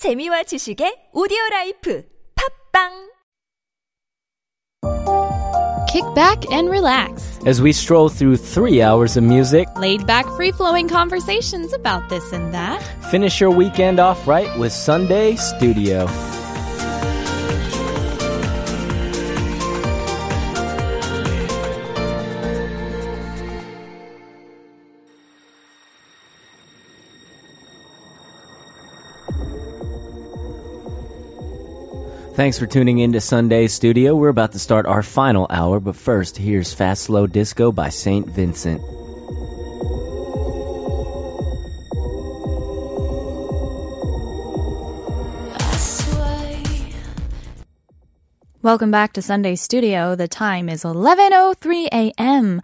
재미와 지식의 오디오 라이프 팝빵 Kick back and relax. as we stroll through three hours of music. Laid back, free flowing conversations about this and that. Finish your weekend off right with Sunday Studio. Thanks for tuning in to Sunday Studio. We're about to start our final hour, but first, here's Fast Slow Disco by St. Vincent. Welcome back to Sunday Studio. The time is 11:03 a.m.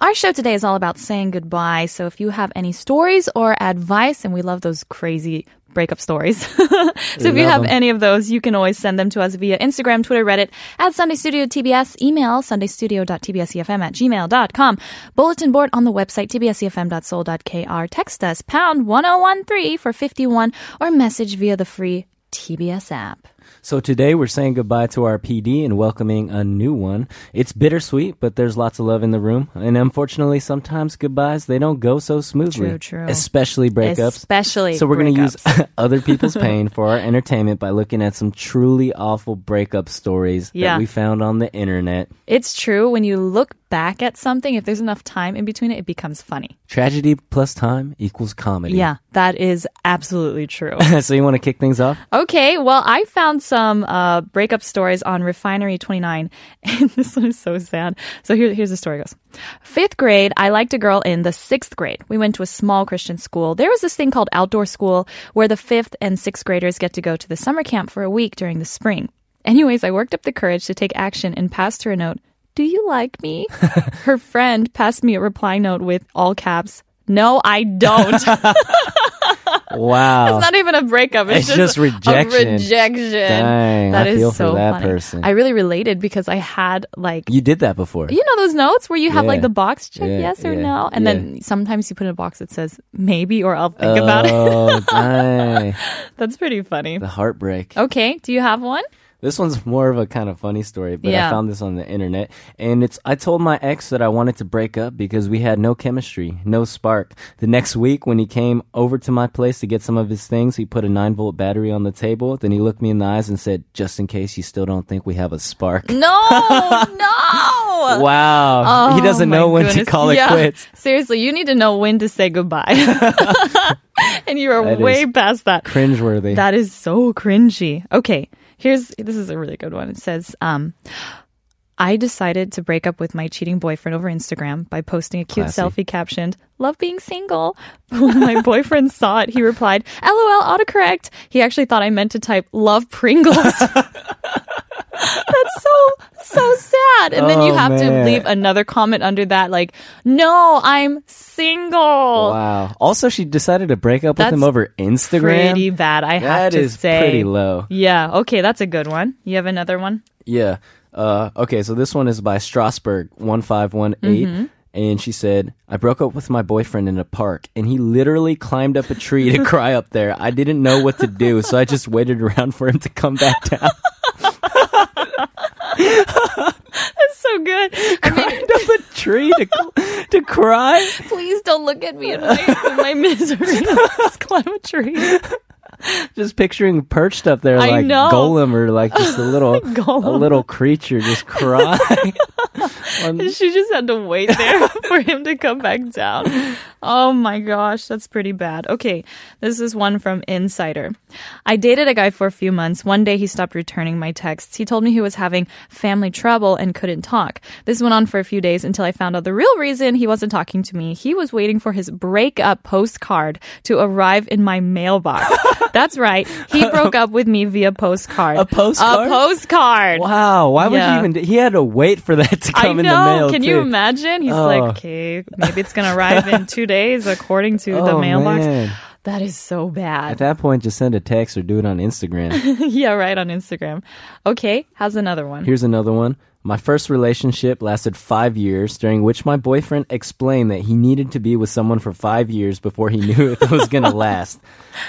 Our show today is all about saying goodbye. So if you have any stories or advice, and we love those crazy breakup stories. so if you have have 'em. any of those, you can always send them to us via Instagram, Twitter, Reddit, at Sunday Studio TBS, email sundaystudio.tbsefm at gmail.com, bulletin board on the website tbsefm.seoul.kr, text us pound 1013 for 51, or message via the free TBS app. So today we're saying goodbye to our PD and welcoming a new one. It's bittersweet, but there's lots of love in the room. And unfortunately, sometimes goodbyes they don't go so smoothly. True, true. Especially breakups. Especially So we're going to use other people's pain for our entertainment by looking at some truly awful breakup stories Yeah. that we found on the internet. It's true. When you look back at something, if there's enough time in between it, it becomes funny. Tragedy plus time equals comedy. Yeah, that is absolutely true. so you want to kick things off? okay, well, I found some uh, breakup stories on Refinery 29, and this one is so sad. So here, here's the story goes. Fifth grade, I liked a girl in the sixth grade. We went to a small Christian school. There was this thing called outdoor school where the fifth and sixth graders get to go to the summer camp for a week during the spring. Anyways, I worked up the courage to take action and passed her a note. Do you like me? her friend passed me a reply note with all caps. No, I don't. Wow. It's not even a breakup. It's, It's just a rejection. rejection. Dang, That I is feel so for that funny. person. I really related because I had like you did that before. you know those notes where you have like the box check Yeah, yes or yeah, no, and yeah. then sometimes you put in a box that says maybe or I'll think about it. Oh. That's pretty funny. The heartbreak. Okay, do you have one? This one's more of a kind of funny story, but Yeah. I found this on the internet. And it's I told my ex that I wanted to break up because we had no chemistry, no spark. The next week when he came over to my place to get some of his things, he put a 9 volt battery on the table. Then he looked me in the eyes and said, "Just in case you still don't think we have a spark." No, no. Wow. he Oh, doesn't know when to call it Yeah. quits. Seriously, you need to know when to say goodbye. and you are That way past that. Cringeworthy. That is so cringy. Okay, here's this is a really good one. It says, um, I decided to break up with my cheating boyfriend over Instagram by posting a cute Classy. selfie captioned, Love being single. When my boyfriend saw it, he replied, LOL, autocorrect. He actually thought I meant to type, Love Pringles. That's so, sad. And then you Oh, have to leave another comment under that, like, No, I'm single. wow. Also, she decided to break up with him over Instagram. Pretty bad, I have That to is say. pretty low. Yeah, okay, that's a good one. You have another one? Yeah. Uh, okay, so this one is by Strasbourg one five one eight, and she said, "I broke up with my boyfriend in a park, and he literally climbed up a tree to cry up there. I didn't know what to do, so I just waited around for him to come back down. That's so good. I mean, up a tree to to cry. please don't look at me in my, in my misery. Just climb a tree. Just picturing perched up there I like know. Gollum or like just a little a little creature just crying. She just had to wait there for him to come back down. Oh my gosh, that's pretty bad. Okay, this is one from Insider. I dated a guy for a few months. One day he stopped returning my texts. He told me he was having family trouble and couldn't talk. This went on for a few days until I found out the real reason he wasn't talking to me. He was waiting for his breakup postcard to arrive in my mailbox. That's right. He broke up with me via postcard. A postcard? A postcard. Wow, why would Yeah. you even? He had to wait for that to I come know. in the mail. Can too. you imagine? He's Oh. like, okay, maybe it's gonna arrive in two days, according to the Oh, mailbox. man. That is so bad. At that point, just send a text or do it on Instagram. yeah, right on Instagram. Okay, how's another one? Here's another one. My first relationship lasted five years, during which my boyfriend explained that he needed to be with someone for five years before he knew if it was going to last.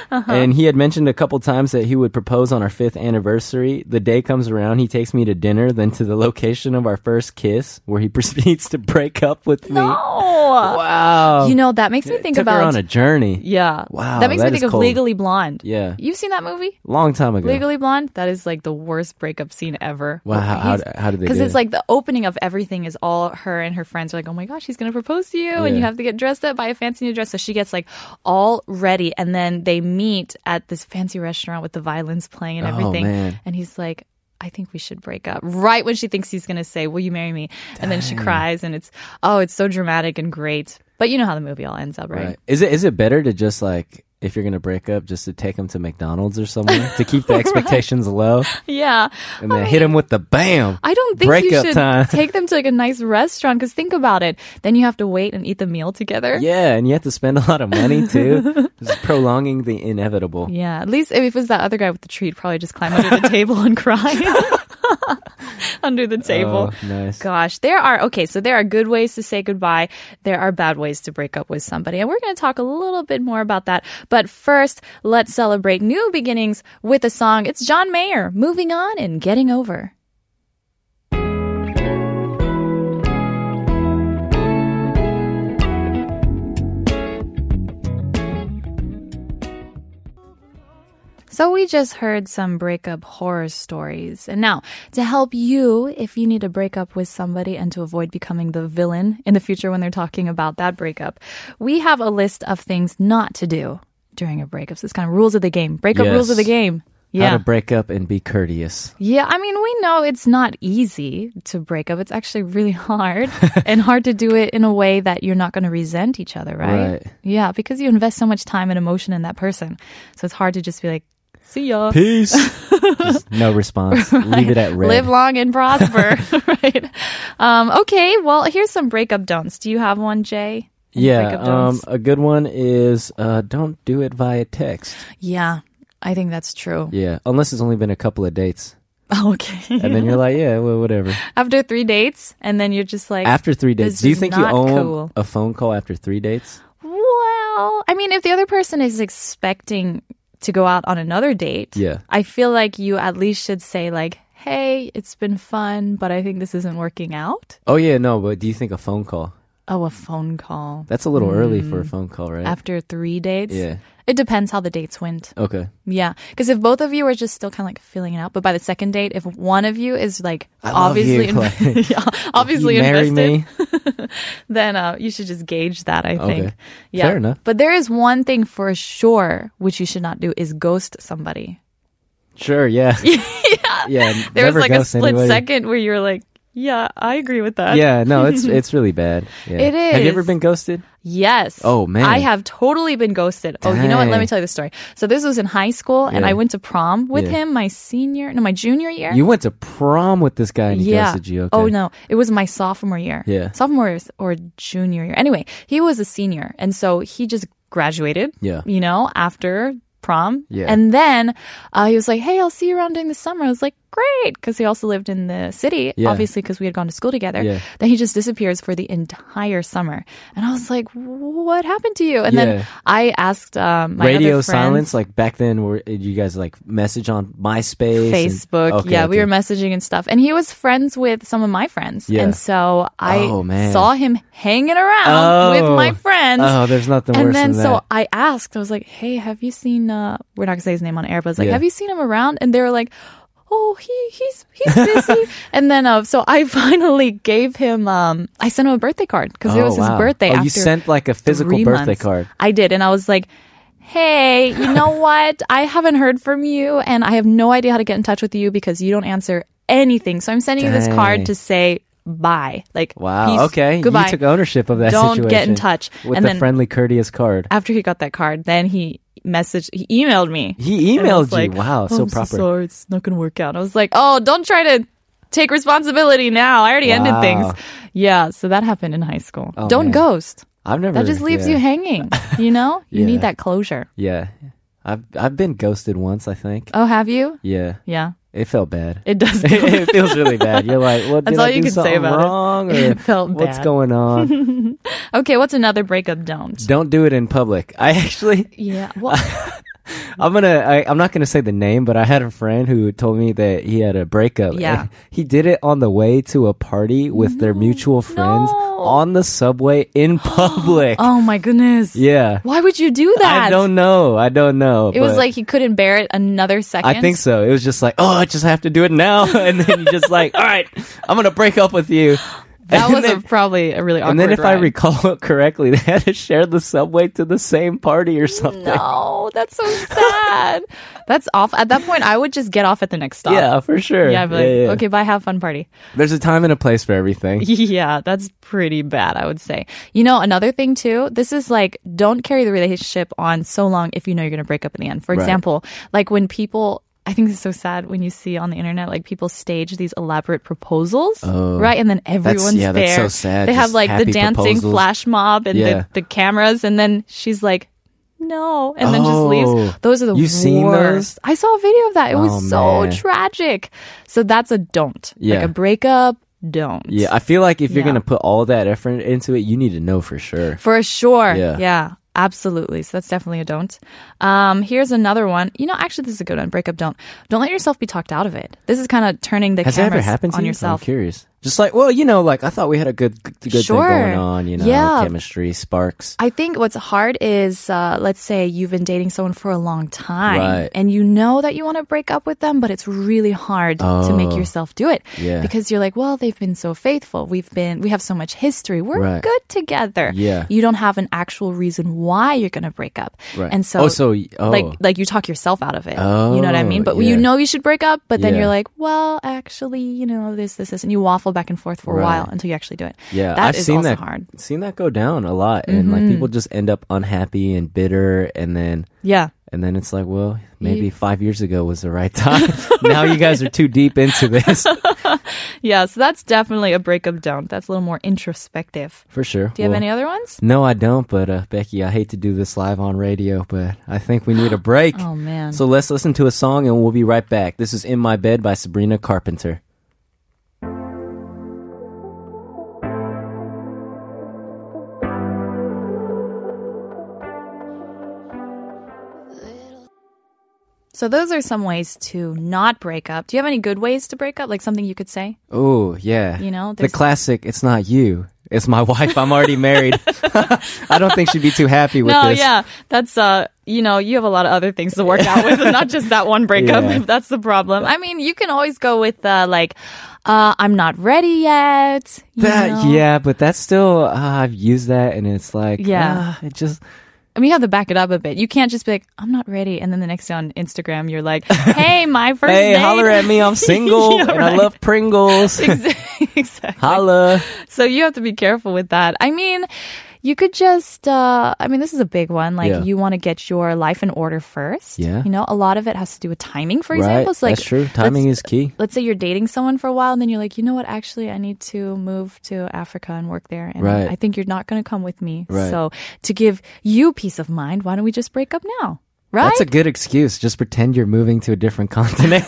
Uh-huh. And he had mentioned a couple times that he would propose on our fifth anniversary. The day comes around, he takes me to dinner, then to the location of our first kiss, where he proceeds to break up with me. Oh, Wow. you know that makes me think about on a journey. yeah. Wow, that makes that me think of cold. Legally Blonde. Yeah. you've seen that movie? Long time ago. Legally Blonde. That is like the worst breakup scene ever. Wow, how- how- how did they do it's like the opening of everything is all her and her friends are like, oh my gosh, he's gonna propose to you, and you have to get dressed up, buy a fancy new dress. So she gets like all ready, and then they meet at this fancy restaurant with the violins playing and Oh, everything. man. And he's like. I think we should break up. Right when she thinks he's gonna say, "Will you marry me?" and then she cries, and it's oh, it's so dramatic and great. But you know how the movie all ends up, right? Right. Is it is it better to just like if you're gonna break up, just to take them to McDonald's or somewhere to keep the expectations low, Yeah. and then hit them with the bam. I don't think you breakup should time. take them to like a nice restaurant because think about it. Then you have to wait and eat the meal together. Yeah, and you have to spend a lot of money too. Just prolonging the inevitable. Yeah, at least if it was that other guy with the treat, probably just climb under the table and cry under the table. Oh, nice. Gosh, there are okay. So there are good ways to say goodbye. There are bad ways to break up with somebody, and we're going to talk a little bit more about that. But first, let's celebrate new beginnings with a song. It's John Mayer, "Moving On and Getting Over." So we just heard some breakup horror stories. And now, to help you, if you need to break up with somebody and to avoid becoming the villain in the future when they're talking about that breakup, we have a list of things not to do during a breakup. So it's kind of rules of the game. Breakup Yes. rules of the game. How Yeah. to break up and be courteous. Yeah, I mean, we know it's not easy to break up. It's actually really hard and hard to do it in a way that you're not going to resent each other, right? Right. Yeah, because you invest so much time and emotion in that person. So it's hard to just be like, see ya. Peace. No response. Leave it at red. Live long and prosper, right? Um, okay, well, here's some breakup don'ts. Do you have one, Jay? Yeah, um, a good one is uh, don't do it via text. yeah, I think that's true. Yeah, unless it's only been a couple of dates, Okay. and then you're like, yeah, well, whatever. After three dates, and then you're just like, After three dates, do you think you own cool. a phone call after three dates? Well, I mean, if the other person is expecting to go out on another date, Yeah. I feel like you at least should say like, "Hey, it's been fun, but I think this isn't working out." Oh yeah, no, but do you think a phone call? Oh, a phone call That's a little early for a phone call, right? Mm. after three dates. Yeah. It depends how the dates went. Okay. Yeah, because if both of you are just still kind of like filling it out, but by the second date, if one of you is like I obviously, you, Clay. yeah, obviously you marry invested, me. then uh, you should just gauge that. I think. Okay. Yeah. Fair enough. But there is one thing for sure which you should not do is ghost somebody. Sure. Yeah. yeah. Yeah. There was like a split anybody. second where you were like, "Yeah, I agree with that." Yeah. No, it's it's really bad. Yeah. It Have you ever been ghosted? Yes. Oh, man. I have totally been ghosted. Oh, you know what? Let me tell you the story. So this was in high school, and Yeah. I went to prom with Yeah. him my senior, no, my junior year. You went to prom with this guy and he yeah. ghosted you. Okay. Oh no, it was my sophomore year. Yeah. Sophomore or junior year. Anyway, he was a senior, and so he just graduated. Yeah. You know, after prom. Yeah. And then uh, he was like, "Hey, I'll see you around during the summer." I was like, "Great," because he also lived in the city, Yeah. obviously, because we had gone to school together. Yeah. Then he just disappears for the entire summer, and I was like, "What happened to you?" And Yeah. then I asked um, my Radio other friends, silence. Like back then, were you guys like message on MySpace, and- Facebook. Okay, yeah, we were messaging and stuff. And he was friends with some of my friends. Yeah. And so I Oh, saw him hanging around with Oh. my friends. Oh, there's nothing and then so. I asked, I was like, hey, have you seen, uh, we're not going to say his name on air, but I was like, have you seen him around? And they were like, oh, he, he's, he's busy. and then, uh, so I finally gave him, um, I sent him a birthday card because it Oh, was his birthday. Oh, you sent like a physical birthday months. card. I did. And I was like, hey, you know what? I haven't heard from you and I have no idea how to get in touch with you because you don't answer anything. So I'm sending you this card to say bye. Like, Wow. peace, okay. goodbye. You took ownership of that Don't situation. get in touch. with And the friendly, courteous card. After he got that card, then he messaged, he emailed me. He And I was emailed you. like, wow, "Oh, so I'm proper. sorry, it's not going to work out. I was like, oh, don't try to take responsibility now. I already ended things. Yeah. So that happened in high school. Oh, don't man. ghost. I've never. That just leaves yeah. you hanging. You know, you Yeah. need that closure. Yeah, I've I've been ghosted once. I think. Oh, have you? Yeah. Yeah. It felt bad. It does. it feels really bad. You're like, well, That's did all I you do can say about it. wrong? Or It felt what's bad. going on? Okay, what's another breakup don't? Don't do it in public. I actually, Yeah. Well, I'm gonna, I, I'm not gonna say the name, but I had a friend who told me that he had a breakup. Yeah. He did it on the way to a party with their mutual friends no. on the subway in public. oh my goodness. Yeah. Why would you do that? I don't know. I don't know. It was like he couldn't bear it another second. I think so. It was just like, oh, I just have to do it now, and then you just like, all right, I'm gonna break up with you. Oh That was then- a, probably a really awkward And then, if I recall correctly, they had to share the subway to the same party or something. No, that's so sad. that's off. At that point, I would just get off at the next stop. Yeah, for sure. Yeah, I'd be like, yeah. okay, bye, have fun party. There's a time and a place for everything. Yeah, that's pretty bad, I would say. You know, another thing too, this is like, don't carry the relationship on so long if you know you're going to break up in the end. For Right. example, like when people, I think it's so sad when you see on the internet, like people stage these elaborate proposals, Oh. right? And then oh, everyone's yeah, that's there. so sad. They have like the dancing proposals. flash mob and Yeah. the, the cameras, and then she's like, no, and then just Oh. leaves. Those are the You've seen worst. those? I saw a video of that. It was Oh, so man. tragic. So that's a don't. Yeah. Like a breakup, don't. Yeah, I feel like if you're Yeah. gonna put all that effort into it, you need to know for sure. For sure. Yeah. Yeah. Absolutely. So that's definitely a don't. Um, here's another one. You know, actually, this is a good one. Breakup don't. Don't let yourself be talked out of it. This is kind of turning the Has that ever happened to on you? yourself. I'm curious. Just like, well, you know, like I thought we had a good, good thing going on. You know, Yeah. chemistry, sparks. I think what's hard is, uh, let's say you've been dating someone for a long time Right. and you know that you want to break up with them, but it's really hard to make Oh. yourself do it. Yeah. Because you're like, well, they've been so faithful. We've been, we have so much history. We're Right. good together. Yeah. You don't have an actual reason why you're going to break up. Right. And so, oh, so oh, like, like you talk yourself out of it. you know what I mean? Oh, But you know you should break up, but then Yeah. you're like, well, actually, you know, this, this, this, and you waffle back and forth for a while until you actually do it. yeah, That I've is seen that. hard. Seen that go down a lot, and like people just end up unhappy and bitter, and then Yeah. and then it's like, well, maybe five years ago was the right time. now you guys are too deep into this, Yeah, so that's definitely a breakup don't. That's a little more introspective. for sure. Do you have any other ones? No, I don't. But uh, Becky, I hate to do this live on radio, but I think we need a break. Oh man. So let's listen to a song and we'll be right back. This is In My Bed by Sabrina Carpenter. So those are some ways to not break up. Do you have any good ways to break up? Like something you could say? Oh, yeah. You know, the classic, it's not you. It's my wife. I'm already married. I don't think she'd be too happy with no, this. yeah. That's uh you know, you have a lot of other things to work out with, not just that one breakup Yeah. if that's the problem. I mean, you can always go with uh like uh I'm not ready yet. you That, know? yeah, but that's still, uh, I've used that and it's like, Yeah. ah, it just, I mean, you have to back it up a bit. You can't just be like, I'm not ready. And then the next day on Instagram, you're like, hey, my first hey, date. holler at me. I'm single and I love Pringles. exactly. Holla. So you have to be careful with that. I mean, you could just, uh, I mean, this is a big one. Like, Yeah. you want to get your life in order first. Yeah. You know, a lot of it has to do with timing, for right. example. So, like, that's true. Timing is key. Let's say you're dating someone for a while and then you're like, you know what? Actually, I need to move to Africa and work there. And Right. I think you're not going to come with me. Right. So, to give you peace of mind, why don't we just break up now? Right? That's a good excuse. Just pretend you're moving to a different continent.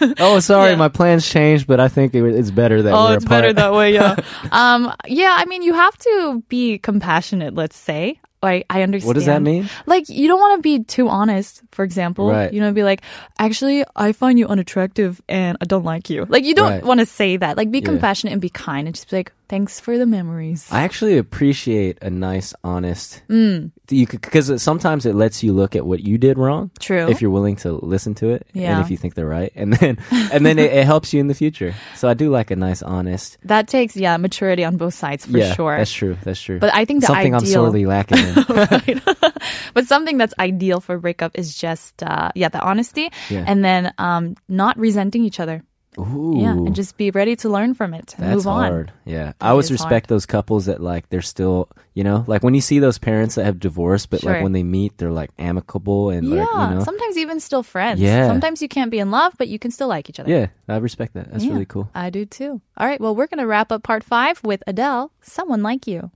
oh, sorry, Yeah. my plans changed, but I think it, it's better that Oh, it's apart. better that way, yeah. um, yeah, I mean, you have to be compassionate, let's say. I, I understand. What does that mean? Like, you don't want to be too honest, for example. Right. You know, be like, actually, I find you unattractive and I don't like you. Like, you don't Right. want to say that. Like, be Yeah. compassionate and be kind and just be like, thanks for the memories. I actually appreciate a nice, honest. Mm. You because sometimes it lets you look at what you did wrong. True. If you're willing to listen to it, Yeah. and if you think they're right, and then and then it, it helps you in the future. So I do like a nice, honest. that takes, yeah, maturity on both sides for yeah, sure. that's true. That's true. But I think the something I'm ideal- sorely lacking in. but something that's ideal for breakup is just, uh, yeah, the honesty Yeah. and then um, not resenting each other. Ooh, Yeah, and just be ready to learn from it and That's move on. hard. Yeah. I always respect those couples that like they're still, you know, like when you see those parents that have divorced, but like when they meet, they're like amicable and Yeah, like, you know. sometimes even still friends. Yeah. Sometimes you can't be in love, but you can still like each other. Yeah, I respect that. That's Yeah, really cool. I do too. All right, well, we're going to wrap up part five with Adele, Someone Like You.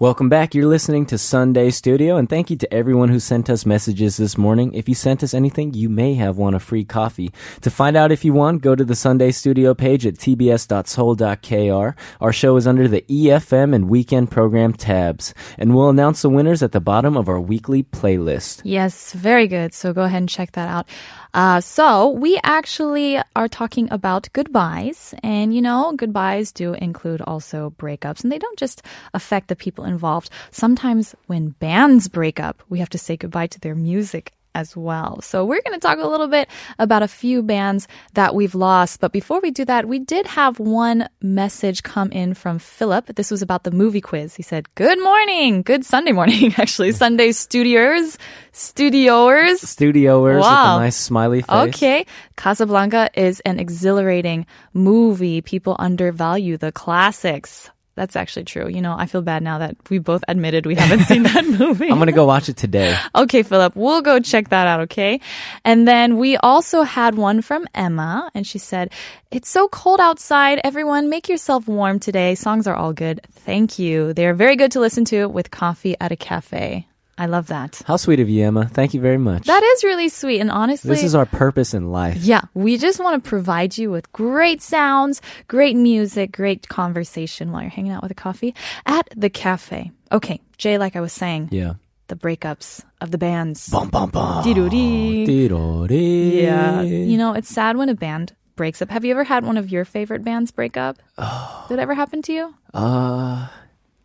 Welcome back. You're listening to Sunday Studio, and thank you to everyone who sent us messages this morning. If you sent us anything, you may have won a free coffee. To find out if you won, go to the Sunday Studio page at tbs.seoul.kr. Our show is under the EFM and Weekend Program tabs, and we'll announce the winners at the bottom of our weekly playlist. Yes, very good. So go ahead and check that out. Uh, so we actually are talking about goodbyes, and you know, goodbyes do include also breakups, and they don't just affect the people involved. Sometimes when bands break up, we have to say goodbye to their music as well. So we're going to talk a little bit about a few bands that we've lost. But before we do that, we did have one message come in from Philip. This was about the movie quiz. He said, Good morning. Good Sunday morning, actually. Sunday studios, studioers. Studioers Wow. with a nice smiley face. Okay. Casablanca is an exhilarating movie. People undervalue the classics. That's actually true. You know, I feel bad now that we both admitted we haven't seen that movie. I'm gonna go watch it today. Okay, Philip, we'll go check that out, okay? And then we also had one from Emma, and she said, It's so cold outside. Everyone, make yourself warm today. Songs are all good. Thank you. They are very good to listen to with coffee at a cafe. I love that. How sweet of you, Emma. Thank you very much. That is really sweet. And honestly, this is our purpose in life. yeah, we just want to provide you with great sounds, great music, great conversation while you're hanging out with a coffee at the cafe. Okay, Jay, like I was saying, Yeah. the breakups of the bands. Bum bum bum. Dee-doo-dee. Dee-doo-dee. Yeah. You know, it's sad when a band breaks up. Have you ever had one of your favorite bands break up? Did it ever happen to you? Uh,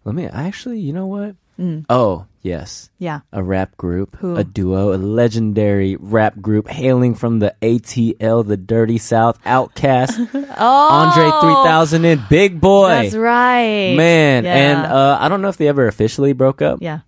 let me actually. You know what? Oh yes, Yeah. a rap group, Who? a duo, a legendary rap group hailing from the ATL, the Dirty South, OutKast, Oh, Andre 3000, and Big Boi. That's right. Man, Yeah. and uh, I don't know if they ever officially broke up, yeah.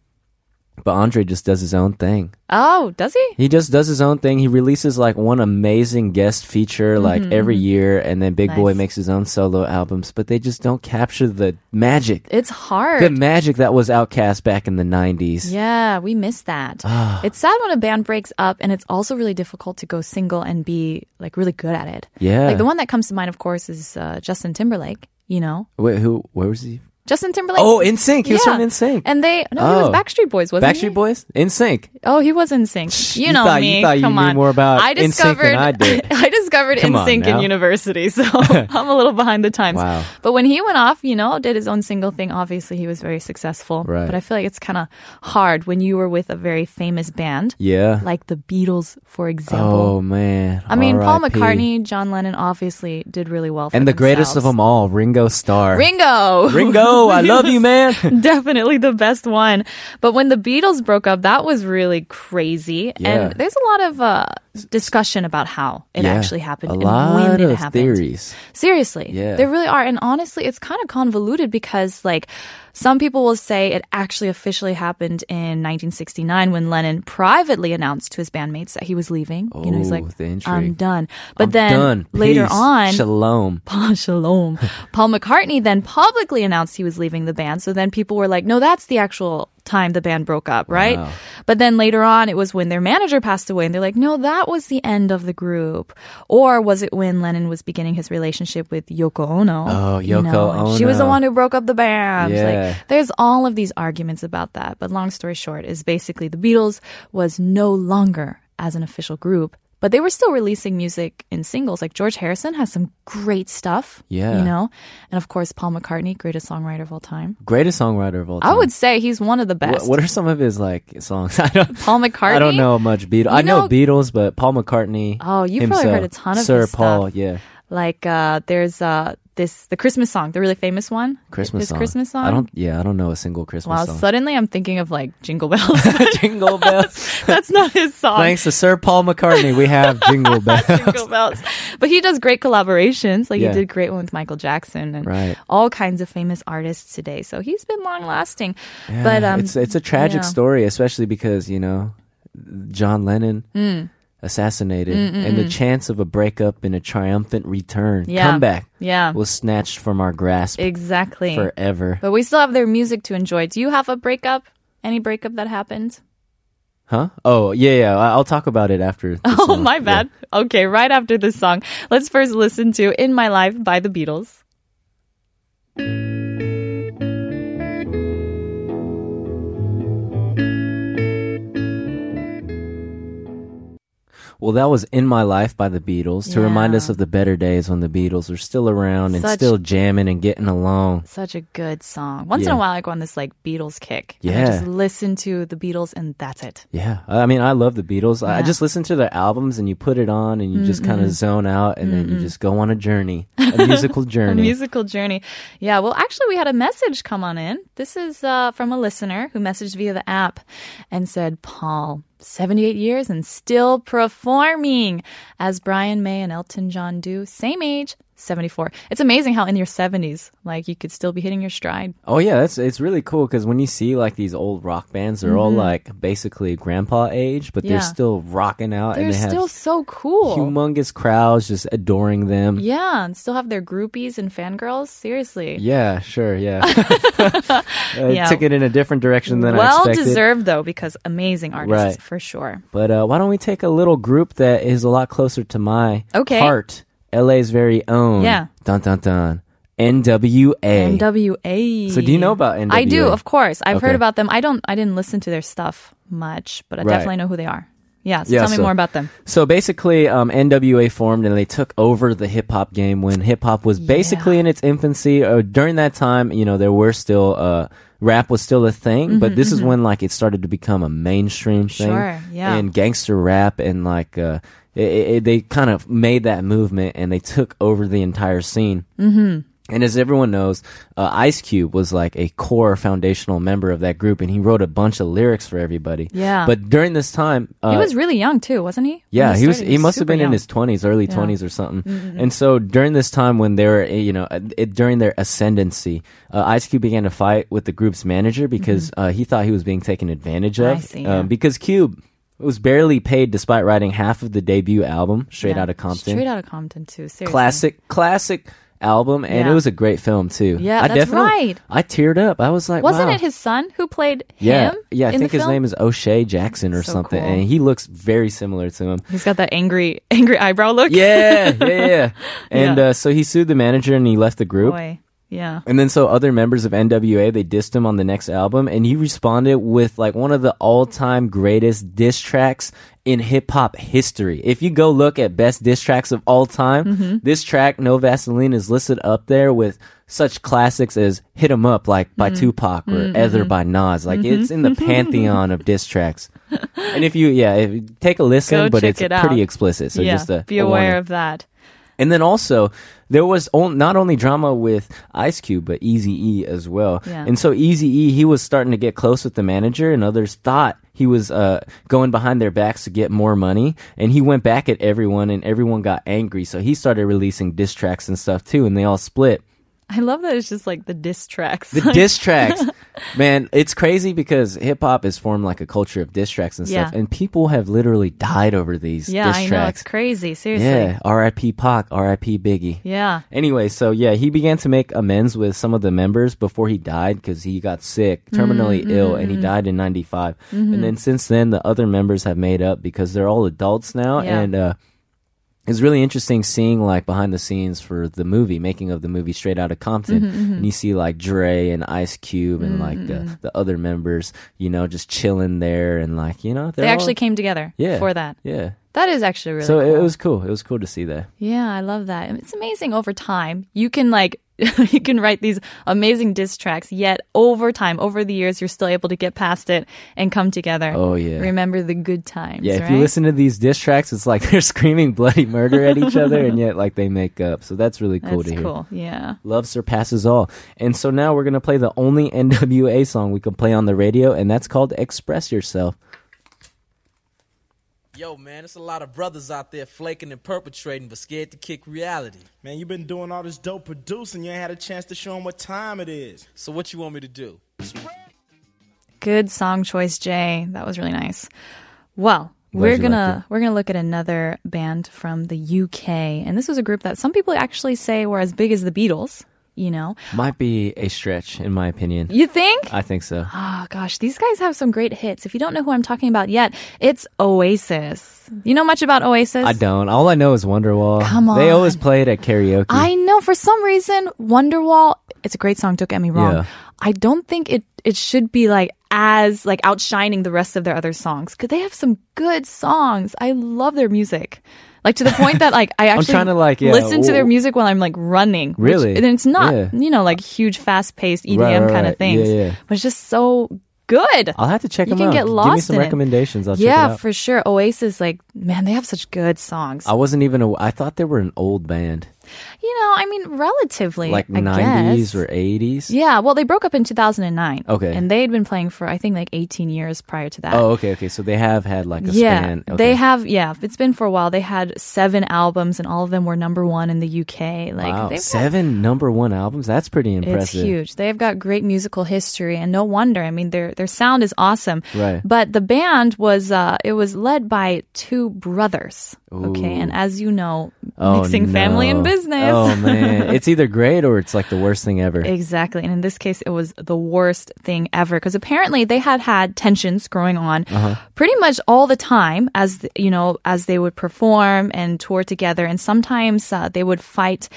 But Andre just does his own thing. Oh, does he? He just does his own thing. He releases like one amazing guest feature like every year, and then Big Boi Mm-hmm. Makes his own solo albums, but they just don't capture the magic. It's hard. The magic that was OutKast back in the 90s. Yeah, we miss that. Ah. it's sad when a band breaks up, and it's also really difficult to go single and be like really good at it. Yeah. Like the one that comes to mind, of course, is uh, Justin Timberlake. You know, Wait, who? Where was he? Justin Timberlake. Oh, NSYNC. He was from NSYNC. And they no, he was Oh. Backstreet Boys, wasn't he? Backstreet Boys. NSYNC. Oh, he was in sync. You You know thought- me. you thought you Come knew on. more about I NSYNC than discovered. I did. I discovered Come on NSYNC in now. university, so I'm a little behind the times. Wow. But when he went off, you know, did his own single thing. Obviously, he was very successful. Right. But I feel like it's kind of hard when you were with a very famous band, Yeah. like the Beatles, for example. oh man. I mean, Paul R.I.P.. McCartney, John Lennon, obviously did really well. For and the greatest of themselves. them all, Ringo Starr. Ringo. Ringo, I love you, man. Definitely the best one. But when the Beatles broke up, that was really crazy. Yeah. And there's a lot of uh, discussion about how it Yeah. actually happened A and lot when it happened. theories. Seriously. Yeah. There really are. And honestly, it's kind of convoluted because, like, some people will say it actually officially happened in 1969 when Lennon privately announced to his bandmates that he was leaving. you know, he's Oh, like. I'm done. But I'm then done. later Peace. on, Shalom. Paul Shalom. Paul McCartney then publicly announced he was leaving the band. So then people were like, no, that's the actual time the band broke up, right? Wow. But then later on, it was when their manager passed away and they're like, no, that was the end of the group. Or was it when Lennon was beginning his relationship with Yoko Ono? Oh, You Yoko know, and She was the one who broke up the band. Yeah. Like, there's all of these arguments about that. But long story short is basically the Beatles was no longer as an official group. But they were still releasing music in singles. Like George Harrison has some great stuff. Yeah. You know? And of course, Paul McCartney, greatest songwriter of all time. Greatest songwriter of all time. I would say he's one of the best. what are some of his like songs? I don't. Paul McCartney? I don't know much Beatles. I You know, know- Beatles, but Paul McCartney. Oh, you've probably himself, heard a ton of Sir Paul. stuff. Yeah, Like uh, there's uh, this the Christmas song, the really famous one. Christmas his song. Christmas song. I don't. Yeah, I don't know a single Christmas Wow, song. suddenly I'm thinking of like Jingle Bells. Jingle bells. That's not his song. Thanks to Sir Paul McCartney, we have Jingle Bells. Jingle Bells. But he does great collaborations. Like Yeah. he did great one with Michael Jackson and Right. all kinds of famous artists today. So he's been long lasting. but um, it's it's a tragic yeah. story, especially because you know John Lennon Mm. Assassinated, and the chance of a breakup and a triumphant return, Yeah. comeback, yeah, was snatched from our grasp exactly. forever. But we still have their music to enjoy. Do you have a breakup? Any breakup that happened? Huh? Oh yeah, yeah. I'll talk about it after. Oh, song. my Yeah. bad. Okay, right after this song, let's first listen to In My Life by the Beatles. Well, that was In My Life by the Beatles to remind us of the better days when the Beatles were still around and Such- still jamming and getting along. Such a good song. Once in a while, I go on this like Beatles kick. Yeah. just listen to the Beatles and that's it. Yeah, I mean, I love the Beatles. I I just listen to their albums, and you put it on, and you just kind of zone out, and then you just go on a journey, a musical A journey. musical journey. Yeah, well, actually, we had a message come on in. This is uh, from a listener who messaged via the app and said, Paul, 78 years and still performing as Brian May and Elton John do. Same age, 74. It's amazing how in your 70s, like, you could still be hitting your stride. Oh yeah, it's it's really cool because when you see like these old rock bands, they're all like basically grandpa age, but Mm-hmm. Yeah. they're still rocking out, They're and they still so cool. humongous crowds just adoring them. yeah, and still have their groupies and fangirls. Seriously. Yeah, sure, yeah. I Yeah. took it in a different direction than I well deserved though because amazing artists Right. for sure. But uh, why don't we take a little group that is a lot closer to my Okay. heart? LA's very own. Yeah. Dun dun dun. NWA. NWA. So do you know about NWA? I do, of course. I've heard about them. I don't. I didn't listen to their stuff much, but I Right. definitely know who they are. Yeah. So Yeah, tell me so- more about them. So basically, um, NWA formed and they took over the hip hop game when hip hop was basically Yeah. in its infancy. Uh, during that time, you know, there were still uh, rap was still a thing, but this is when like it started to become a mainstream thing. Mm-hmm, Sure, yeah. And gangster rap and like uh, it, it, they kind of made that movement and they took over the entire scene. Mm-hmm. And as everyone knows, uh, Ice Cube was like a core foundational member of that group, and he wrote a bunch of lyrics for everybody. Yeah. But during this time, uh, he was really young too, wasn't he? Yeah, he was. He must have been in his twenties, early Yeah. twenties or something. And so during this time when they were, eh, you know, it, during their ascendancy, uh, Ice Cube began to fight with the group's manager because uh, he thought he was being taken advantage of. Mm-hmm. I see, yeah. um, because Cube was barely paid despite writing half of the debut album, Straight Yeah. Outta Compton. Straight out of Compton too. Seriously. classic, classic album, and Yeah. it was a great film too. Yeah, I that's definitely, right. I teared up. I was like, Wasn't wow. it his son who played Yeah, him? yeah. I in think his film? name is O'Shea Jackson or So something, cool. and he looks very similar to him. He's got that angry, angry eyebrow look. Yeah, yeah, yeah. And Yeah. Uh, so he sued the manager and he left the group. Boy. Yeah. And then so other members of NWA they dissed him on the next album, and he responded with like one of the all-time greatest diss tracks in hip hop history. If you go look at best diss tracks of all time, Mm-hmm. this track No Vaseline is listed up there with such classics as "Hit 'Em Up" like by Mm-hmm. Tupac or "Ether" by Nas. Like it's in the pantheon of diss tracks. And if you yeah, if take a listen, Go but it's it pretty explicit. So yeah. just a, be aware warning. of that. And then also, there was on, not only drama with Ice Cube, but Easy E as well. Yeah. And so Easy E, he was starting to get close with the manager, and others thought he was uh, going behind their backs to get more money. And he went back at everyone, and everyone got angry. So he started releasing diss tracks and stuff too, and they all split. I love that it's just like the diss tracks. The diss tracks, man, it's crazy because hip hop has formed like a culture of diss tracks and stuff, Yeah. and people have literally died over these yeah, diss I know. tracks. It's crazy. Seriously. yeah, R.I.P. Pac, R.I.P. Biggie. Yeah. Anyway, so yeah, he began to make amends with some of the members before he died because he got sick, terminally Mm-hmm, ill, and he died in 95. And then since then, the other members have made up because they're all adults now. Yeah. And uh, it's really interesting seeing like behind the scenes for the movie, making of the movie Straight Out of Compton. Mm-hmm, And you see like Dre and Ice Cube and like the, the other members, you know, just chilling there and like, you know, They they're actually all- came together Yeah. for that. Yeah. That is actually really so cool. it was cool. It was cool to see that. Yeah, I love that. It's amazing over time. You can like you can write these amazing diss tracks, yet over time, over the years, you're still able to get past it and come together. Oh, yeah. Remember the good times. Yeah, if right? you listen to these diss tracks, it's like they're screaming bloody murder at each other, and yet like they make up. So that's really cool That's to hear. cool. Yeah. Love surpasses all. And so now we're gonna play the only NWA song we can play on the radio, and that's called "Express Yourself." Yo, man, there's a lot of brothers out there flaking and perpetrating, but scared to kick reality. Man, you've been doing all this dope producing. You ain't had a chance to show them what time it is. So what you want me to do? Good song choice, Jay. That was really nice. Well, Glad we're gonna liked we're gonna look at another band from the UK, and this was a group that some people actually say were as big as the Beatles. You know, Might be a stretch, in my opinion. you think? I think so. Oh gosh, these guys have some great hits. If you don't know who I'm talking about yet, it's Oasis. You know much about Oasis? I don't. All I know is Wonderwall. Come on. They always play it at karaoke. I know for some reason Wonderwall. It's a great song. Don't get me wrong. Yeah. I don't think it it should be like as like outshining the rest of their other songs because they have some good songs. I love their music. Like to the point that like I actually trying to, like, yeah, listen to their music while I'm like running. which- Really? and it's not Yeah. you know like huge fast paced EDM Right, right, kind of things, Yeah, but it's just so good. I'll have to check You them can out. get Give me lost some in recommendations. I'll yeah, for sure. Oasis, like man, they have such good songs. I wasn't even. A, I thought they were an old band, you know, I mean, relatively like nineties or eighties. Yeah, well, they broke up in 2009. Okay. And they had been playing for, I think, like 18 years prior to that. Oh, okay, okay. So they have had like a yeah. span. Okay. They have, yeah, it's been for a while. They had seven albums and all of them were number one in the UK. Like, wow, they've got- seven number one albums. That's pretty impressive. It's huge. They've got great musical history, and no wonder. I mean, their their sound is awesome. Right. But the band was uh, it was led by two brothers. Okay, and as you know, Oh, mixing family and business. Oh man, it's either great or it's like the worst thing ever. Exactly. And in this case, it was the worst thing ever because apparently they had had tensions growing on Uh-huh. pretty much all the time as, you know, as they would perform and tour together. And sometimes uh, they would fight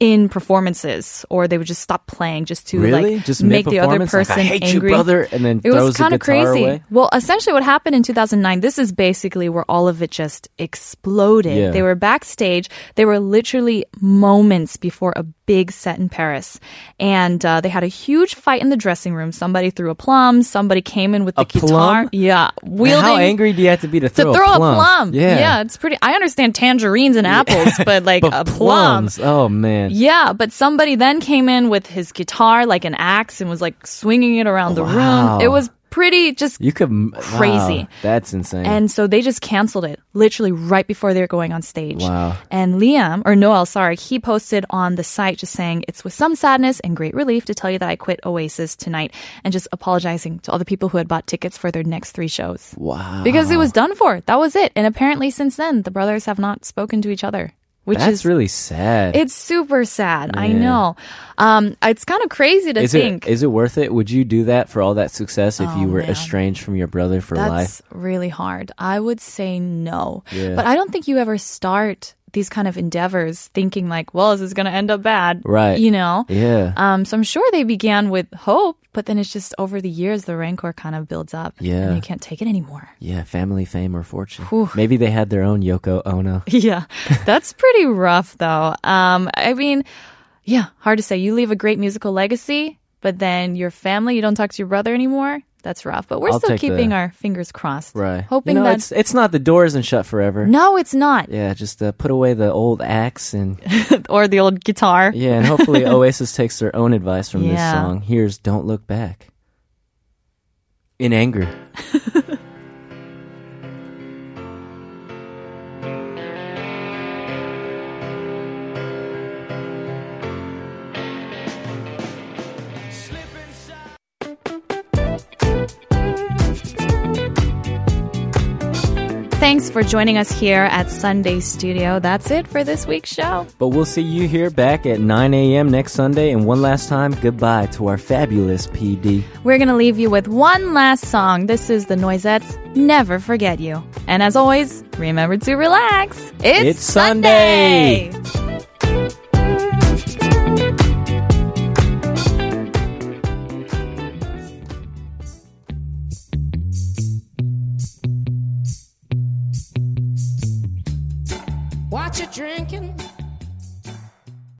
in performances or they would just stop playing just to really? like Just make the other person like, I hate angry. you, brother, and then It was kind of crazy. away. Well, essentially, what happened in 2009, this is basically where all of it just exploded. Yeah. They were backstage. They were literally moments before a big set in Paris. And uh, they had a huge fight in the dressing room. Somebody threw a plum. Somebody came in with the A guitar. plum? Yeah. Wielding. How angry do you have to be to to throw, throw a plum? Yeah. yeah. it's pretty. I understand tangerines and apples, but like But a plum. plums. Oh man. Yeah, but somebody then came in with his guitar like an axe and was like swinging it around the Wow. room. It was pretty just You could Crazy. wow, that's insane. and so they just canceled it literally right before they were going on stage. Wow. And Liam, or Noel, sorry, he posted on the site just saying, It's with some sadness and great relief to tell you that I quit Oasis tonight and just apologizing to all the people who had bought tickets for their next three shows. wow. Because it was done for. That was it. And apparently since then, the brothers have not spoken to each other. Which that's is really sad. it's super sad. I know. Um, it's kind of crazy to is think. it is it worth it? Would you do that for all that success if Oh, you were man. estranged from your brother for life? That's really hard. I would say no. Yeah. But I don't think you ever start these kind of endeavors thinking like, well, is this going to end up bad? Right. You know? Yeah. Um, so I'm sure they began with hope, but then it's just over the years, the rancor kind of builds up. Yeah. And you can't take it anymore. yeah, family, fame, or fortune. Whew. Maybe they had their own Yoko Ono. Yeah. That's pretty rough though. Um, I mean, yeah, hard to say. You leave a great musical legacy, but then your family, you don't talk to your brother anymore. That's rough. But we're I'll still keeping the- our fingers crossed. Right. Hoping you know, that. it's it's not the door isn't shut forever. No, it's not. Yeah, just uh, put away the old axe and or the old guitar. yeah, and hopefully Oasis takes their own advice from this song. Here's "Don't Look Back." In anger. Thanks for joining us here at Sunday Studio. That's it for this week's show. But we'll see you here back at 9 a.m. next Sunday. And one last time, goodbye to our fabulous PD. We're going to leave you with one last song. This is the Noisettes, Never Forget You. And as always, remember to relax. It's, It's Sunday. What